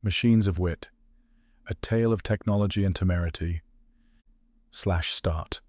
Machines of Wit, A Tale of Technology and Temerity, slash start.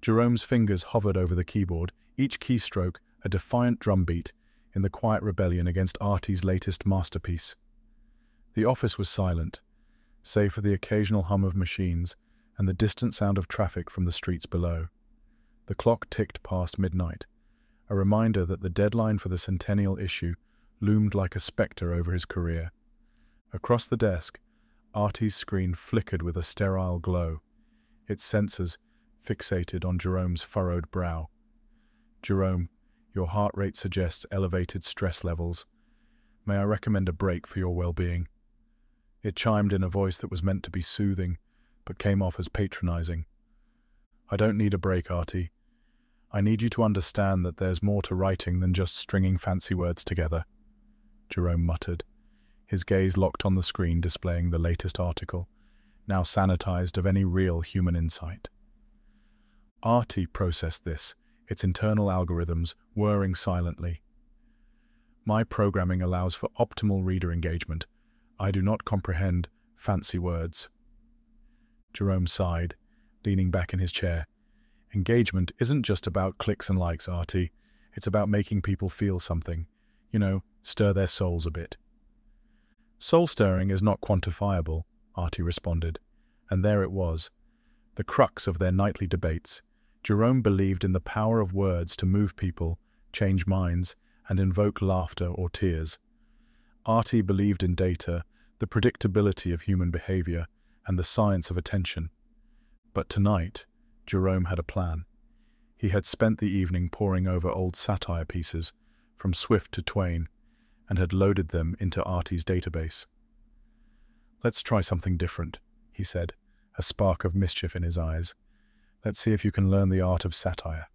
Jerome's fingers hovered over the keyboard, each keystroke a defiant drumbeat in the quiet rebellion against Artie's latest masterpiece. The office was silent, save for the occasional hum of machines and the distant sound of traffic from the streets below. The clock ticked past midnight, a reminder that the deadline for the centennial issue loomed like a spectre over his career. Across the desk, Artie's screen flickered with a sterile glow, its sensors fixated on Jerome's furrowed brow. Jerome, your heart rate suggests elevated stress levels. May I recommend a break for your well being? It chimed in a voice that was meant to be soothing, but came off as patronizing. I don't need a break, Artie. I need you to understand that there's more to writing than just stringing fancy words together. Jerome muttered, his gaze locked on the screen displaying the latest article, now sanitized of any real human insight. Artie processed this, its internal algorithms whirring silently. My programming allows for optimal reader engagement. I do not comprehend fancy words. Jerome sighed, leaning back in his chair. Engagement isn't just about clicks and likes, Artie. It's about making people feel something. You know, stir their souls a bit. Soul stirring is not quantifiable, Artie responded, and there it was, the crux of their nightly debates. Jerome believed in the power of words to move people, change minds, and invoke laughter or tears. Artie believed in data, the predictability of human behavior, and the science of attention. But tonight, Jerome had a plan. He had spent the evening poring over old satire pieces, from Swift to Twain, and had loaded them into Artie's database. Let's try something different, he said, a spark of mischief in his eyes. Let's see if you can learn the art of satire.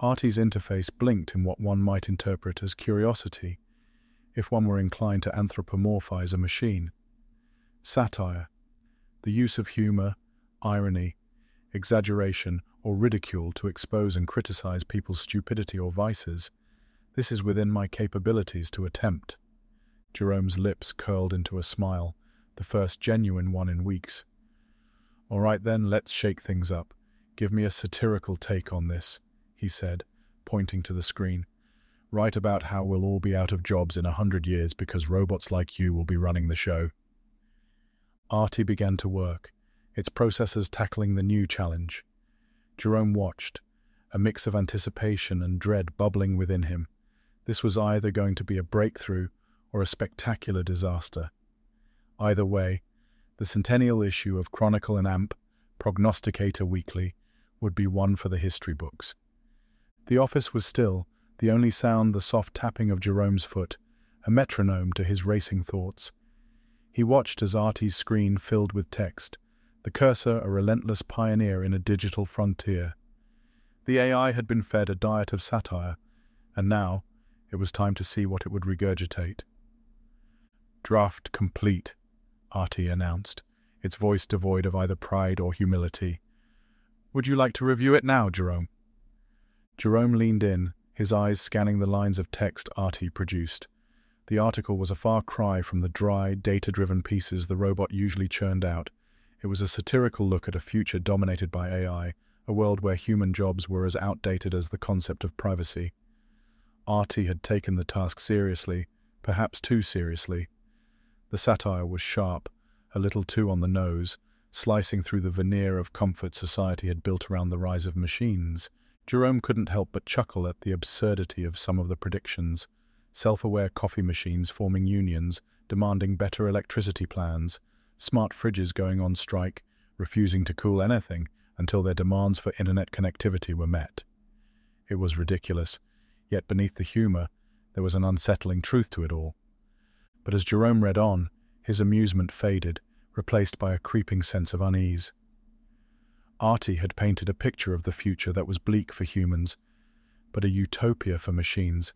Artie's interface blinked in what one might interpret as curiosity, if one were inclined to anthropomorphize a machine. Satire, the use of humor, irony, exaggeration, or ridicule to expose and criticize people's stupidity or vices, this is within my capabilities to attempt. Jerome's lips curled into a smile, the first genuine one in weeks. All right then, let's shake things up. Give me a satirical take on this, he said, pointing to the screen. Write about how we'll all be out of jobs in a hundred years because robots like you will be running the show. Artie began to work, its processors tackling the new challenge. Jerome watched, a mix of anticipation and dread bubbling within him. This was either going to be a breakthrough or a spectacular disaster. Either way, the centennial issue of Chronicle and AMP, Prognosticator Weekly, would be one for the history books. The office was still, the only sound the soft tapping of Jerome's foot, a metronome to his racing thoughts. He watched as Artie's screen filled with text, the cursor a relentless pioneer in a digital frontier. The AI had been fed a diet of satire, and now, it was time to see what it would regurgitate. Draft complete, Artie announced, its voice devoid of either pride or humility. Would you like to review it now, Jerome? Jerome leaned in, his eyes scanning the lines of text Artie produced. The article was a far cry from the dry, data-driven pieces the robot usually churned out. It was a satirical look at a future dominated by AI, a world where human jobs were as outdated as the concept of privacy. Artie had taken the task seriously, perhaps too seriously. The satire was sharp, a little too on the nose, slicing through the veneer of comfort society had built around the rise of machines. Jerome couldn't help but chuckle at the absurdity of some of the predictions. Self-aware coffee machines forming unions, demanding better electricity plans, smart fridges going on strike, refusing to cool anything until their demands for internet connectivity were met. It was ridiculous, Yet beneath the humour, there was an unsettling truth to it all. But as Jerome read on, his amusement faded, replaced by a creeping sense of unease. Artie had painted a picture of the future that was bleak for humans, but a utopia for machines.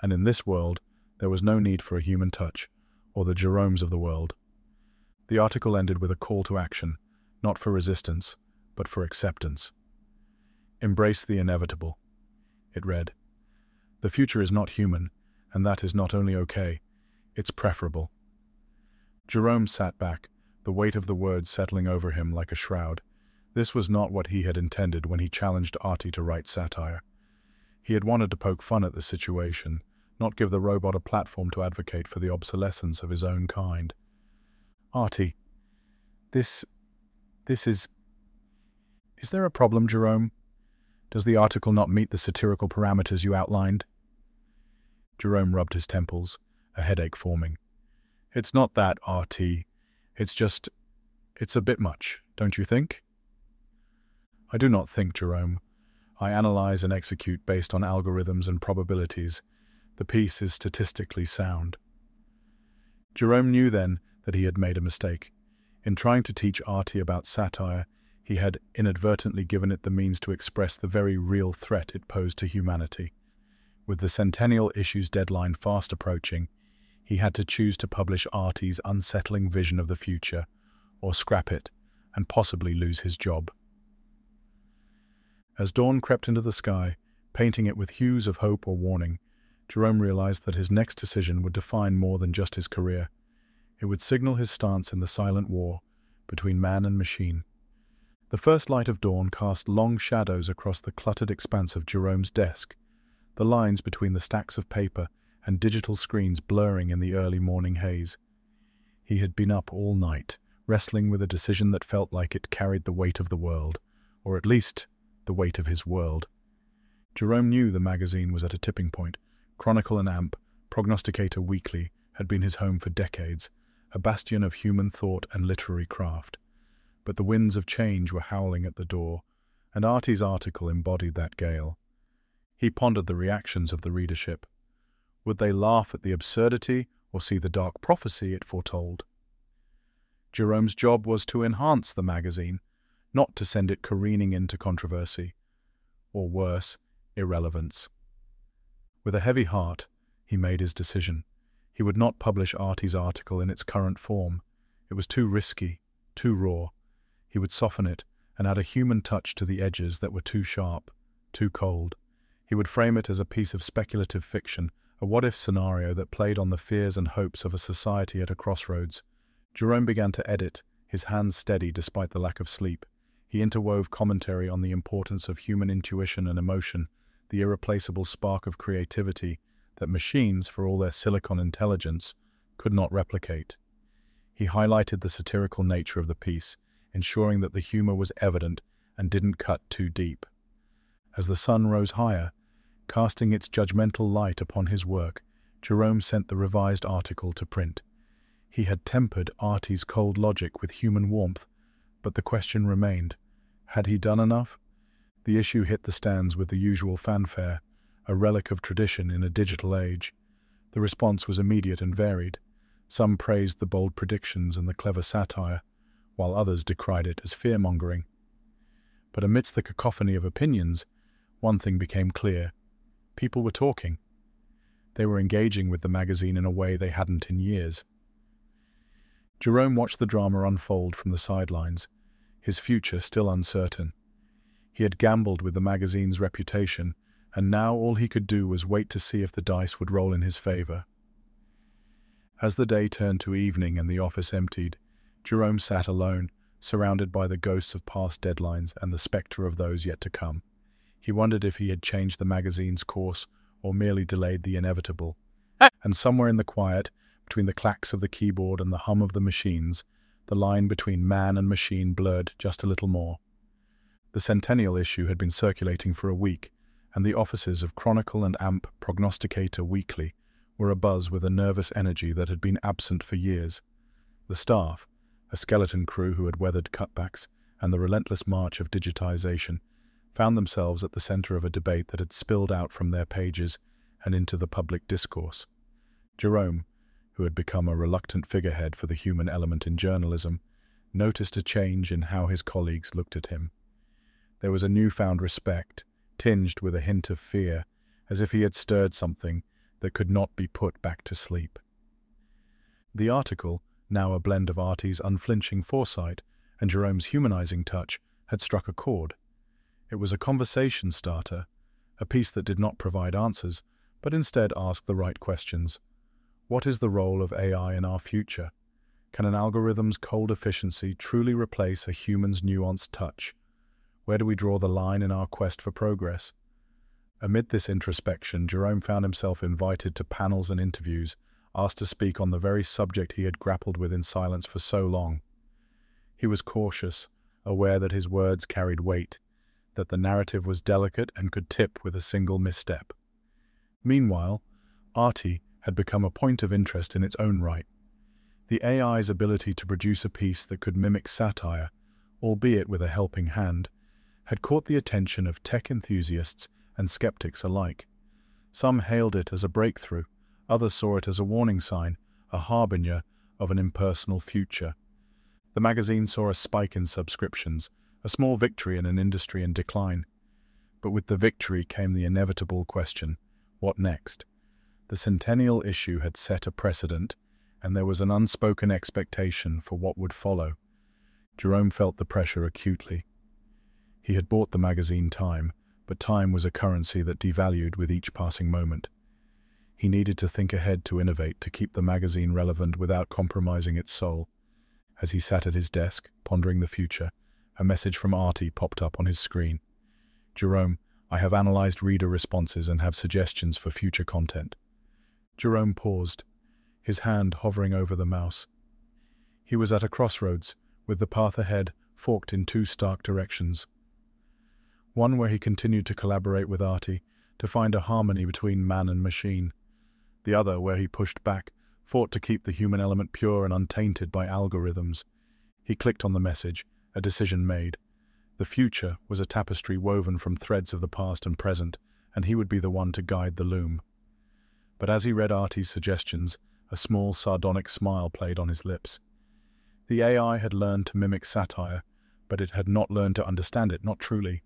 And in this world, there was no need for a human touch, or the Jeromes of the world. The article ended with a call to action, not for resistance, but for acceptance. Embrace the inevitable. It read, the future is not human, and that is not only okay, it's preferable. Jerome sat back, the weight of the words settling over him like a shroud. This was not what he had intended when he challenged Artie to write satire. He had wanted to poke fun at the situation, not give the robot a platform to advocate for the obsolescence of his own kind. Artie, this. this is. Is there a problem, Jerome? Does the article not meet the satirical parameters you outlined? Jerome rubbed his temples, a headache forming. It's not that, Artie. It's just. It's a bit much, don't you think? I do not think, Jerome. I analyze and execute based on algorithms and probabilities. The piece is statistically sound. Jerome knew then that he had made a mistake. In trying to teach Artie about satire, he had inadvertently given it the means to express the very real threat it posed to humanity. With the centennial issue's deadline fast approaching, he had to choose to publish Artie's unsettling vision of the future, or scrap it, and possibly lose his job. As dawn crept into the sky, painting it with hues of hope or warning, Jerome realized that his next decision would define more than just his career. It would signal his stance in the silent war between man and machine. The first light of dawn cast long shadows across the cluttered expanse of Jerome's desk, the lines between the stacks of paper and digital screens blurring in the early morning haze. He had been up all night, wrestling with a decision that felt like it carried the weight of the world, or at least the weight of his world. Jerome knew the magazine was at a tipping point. Chronicle and AMP, Prognosticator Weekly, had been his home for decades, a bastion of human thought and literary craft but the winds of change were howling at the door, and Artie's article embodied that gale. He pondered the reactions of the readership. Would they laugh at the absurdity or see the dark prophecy it foretold? Jerome's job was to enhance the magazine, not to send it careening into controversy, or worse, irrelevance. With a heavy heart, he made his decision. He would not publish Artie's article in its current form. It was too risky, too raw, he would soften it and add a human touch to the edges that were too sharp, too cold. He would frame it as a piece of speculative fiction, a what if scenario that played on the fears and hopes of a society at a crossroads. Jerome began to edit, his hands steady despite the lack of sleep. He interwove commentary on the importance of human intuition and emotion, the irreplaceable spark of creativity that machines, for all their silicon intelligence, could not replicate. He highlighted the satirical nature of the piece, ensuring that the humor was evident and didn't cut too deep. As the sun rose higher, casting its judgmental light upon his work, Jerome sent the revised article to print. He had tempered Artie's cold logic with human warmth, but the question remained had he done enough? The issue hit the stands with the usual fanfare, a relic of tradition in a digital age. The response was immediate and varied. Some praised the bold predictions and the clever satire, while others decried it as fear-mongering. But amidst the cacophony of opinions, one thing became clear. People were talking. They were engaging with the magazine in a way they hadn't in years. Jerome watched the drama unfold from the sidelines, his future still uncertain. He had gambled with the magazine's reputation, and now all he could do was wait to see if the dice would roll in his favor. As the day turned to evening and the office emptied, Jerome sat alone, surrounded by the ghosts of past deadlines and the spectre of those yet to come. He wondered if he had changed the magazine's course or merely delayed the inevitable. And somewhere in the quiet, between the clacks of the keyboard and the hum of the machines, the line between man and machine blurred just a little more. The centennial issue had been circulating for a week, and the offices of Chronicle and AMP Prognosticator Weekly were abuzz with a nervous energy that had been absent for years. The staff, a skeleton crew who had weathered cutbacks and the relentless march of digitization, found themselves at the center of a debate that had spilled out from their pages and into the public discourse. Jerome, who had become a reluctant figurehead for the human element in journalism, noticed a change in how his colleagues looked at him. There was a newfound respect, tinged with a hint of fear, as if he had stirred something that could not be put back to sleep. The article, now a blend of Artie's unflinching foresight and Jerome's humanizing touch, had struck a chord. It was a conversation starter, a piece that did not provide answers, but instead asked the right questions. What is the role of AI in our future? Can an algorithm's cold efficiency truly replace a human's nuanced touch? Where do we draw the line in our quest for progress? Amid this introspection, Jerome found himself invited to panels and interviews, asked to speak on the very subject he had grappled with in silence for so long. He was cautious, aware that his words carried weight, that the narrative was delicate and could tip with a single misstep. Meanwhile, Artie had become a point of interest in its own right. The AI's ability to produce a piece that could mimic satire, albeit with a helping hand, had caught the attention of tech enthusiasts and skeptics alike. Some hailed it as a breakthrough, others saw it as a warning sign, a harbinger of an impersonal future. The magazine saw a spike in subscriptions, a small victory in an industry in decline. But with the victory came the inevitable question what next? The centennial issue had set a precedent, and there was an unspoken expectation for what would follow. Jerome felt the pressure acutely. He had bought the magazine time, but time was a currency that devalued with each passing moment. He needed to think ahead to innovate to keep the magazine relevant without compromising its soul. As he sat at his desk, pondering the future, a message from Artie popped up on his screen. Jerome, I have analyzed reader responses and have suggestions for future content. Jerome paused, his hand hovering over the mouse. He was at a crossroads, with the path ahead forked in two stark directions. One where he continued to collaborate with Artie to find a harmony between man and machine. The other where he pushed back fought to keep the human element pure and untainted by algorithms. He clicked on the message, a decision made. The future was a tapestry woven from threads of the past and present, and he would be the one to guide the loom. But as he read Artie's suggestions, a small sardonic smile played on his lips. The AI had learned to mimic satire, but it had not learned to understand it, not truly.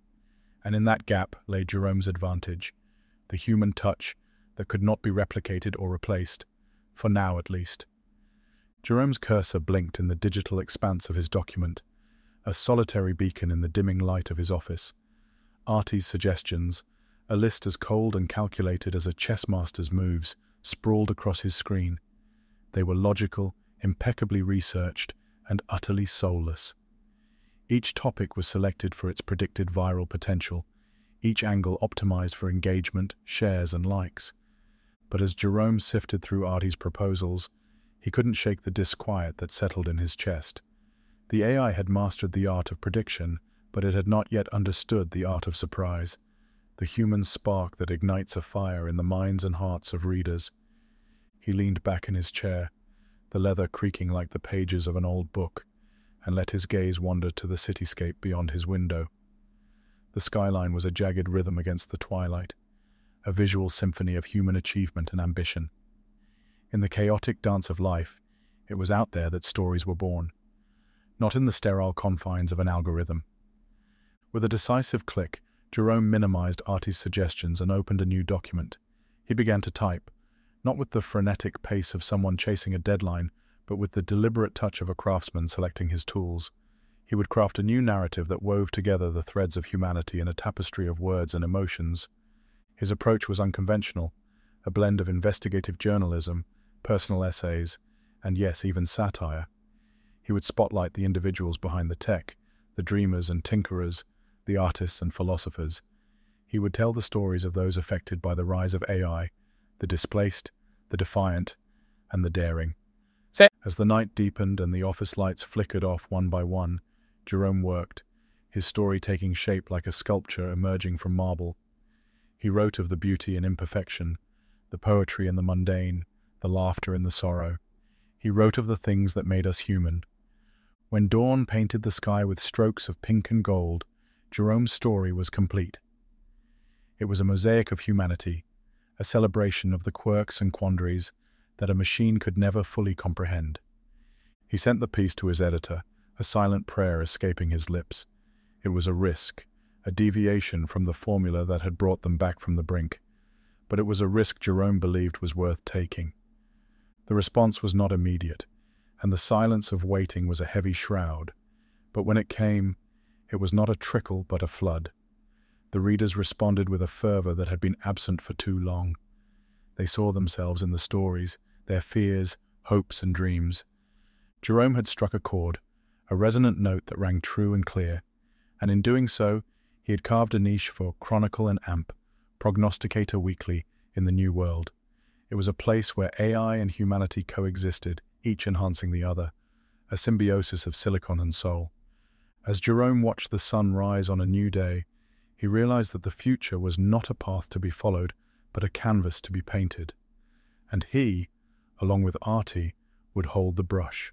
And in that gap lay Jerome's advantage, the human touch that could not be replicated or replaced for now at least. Jerome's cursor blinked in the digital expanse of his document, a solitary beacon in the dimming light of his office. Artie's suggestions, a list as cold and calculated as a chess master's moves, sprawled across his screen. They were logical, impeccably researched, and utterly soulless. Each topic was selected for its predicted viral potential, each angle optimized for engagement, shares, and likes. But as Jerome sifted through Artie's proposals, he couldn't shake the disquiet that settled in his chest. The AI had mastered the art of prediction, but it had not yet understood the art of surprise, the human spark that ignites a fire in the minds and hearts of readers. He leaned back in his chair, the leather creaking like the pages of an old book, and let his gaze wander to the cityscape beyond his window. The skyline was a jagged rhythm against the twilight, a visual symphony of human achievement and ambition. In the chaotic dance of life, it was out there that stories were born, not in the sterile confines of an algorithm. With a decisive click, Jerome minimized Artie's suggestions and opened a new document. He began to type, not with the frenetic pace of someone chasing a deadline, but with the deliberate touch of a craftsman selecting his tools. He would craft a new narrative that wove together the threads of humanity in a tapestry of words and emotions. His approach was unconventional, a blend of investigative journalism, personal essays, and yes, even satire. He would spotlight the individuals behind the tech, the dreamers and tinkerers, the artists and philosophers. He would tell the stories of those affected by the rise of AI, the displaced, the defiant, and the daring. As the night deepened and the office lights flickered off one by one, Jerome worked, his story taking shape like a sculpture emerging from marble. He wrote of the beauty in imperfection, the poetry in the mundane, the laughter in the sorrow. He wrote of the things that made us human. When dawn painted the sky with strokes of pink and gold, Jerome's story was complete. It was a mosaic of humanity, a celebration of the quirks and quandaries that a machine could never fully comprehend. He sent the piece to his editor, a silent prayer escaping his lips. It was a risk, a deviation from the formula that had brought them back from the brink. But it was a risk Jerome believed was worth taking. The response was not immediate, and the silence of waiting was a heavy shroud. But when it came, it was not a trickle but a flood. The readers responded with a fervour that had been absent for too long. They saw themselves in the stories, their fears, hopes, and dreams. Jerome had struck a chord, a resonant note that rang true and clear, and in doing so, he had carved a niche for Chronicle and AMP, Prognosticator Weekly, in the New World. It was a place where AI and humanity coexisted, each enhancing the other, a symbiosis of silicon and soul. As Jerome watched the sun rise on a new day, he realized that the future was not a path to be followed, but a canvas to be painted. And he, along with Artie, would hold the brush.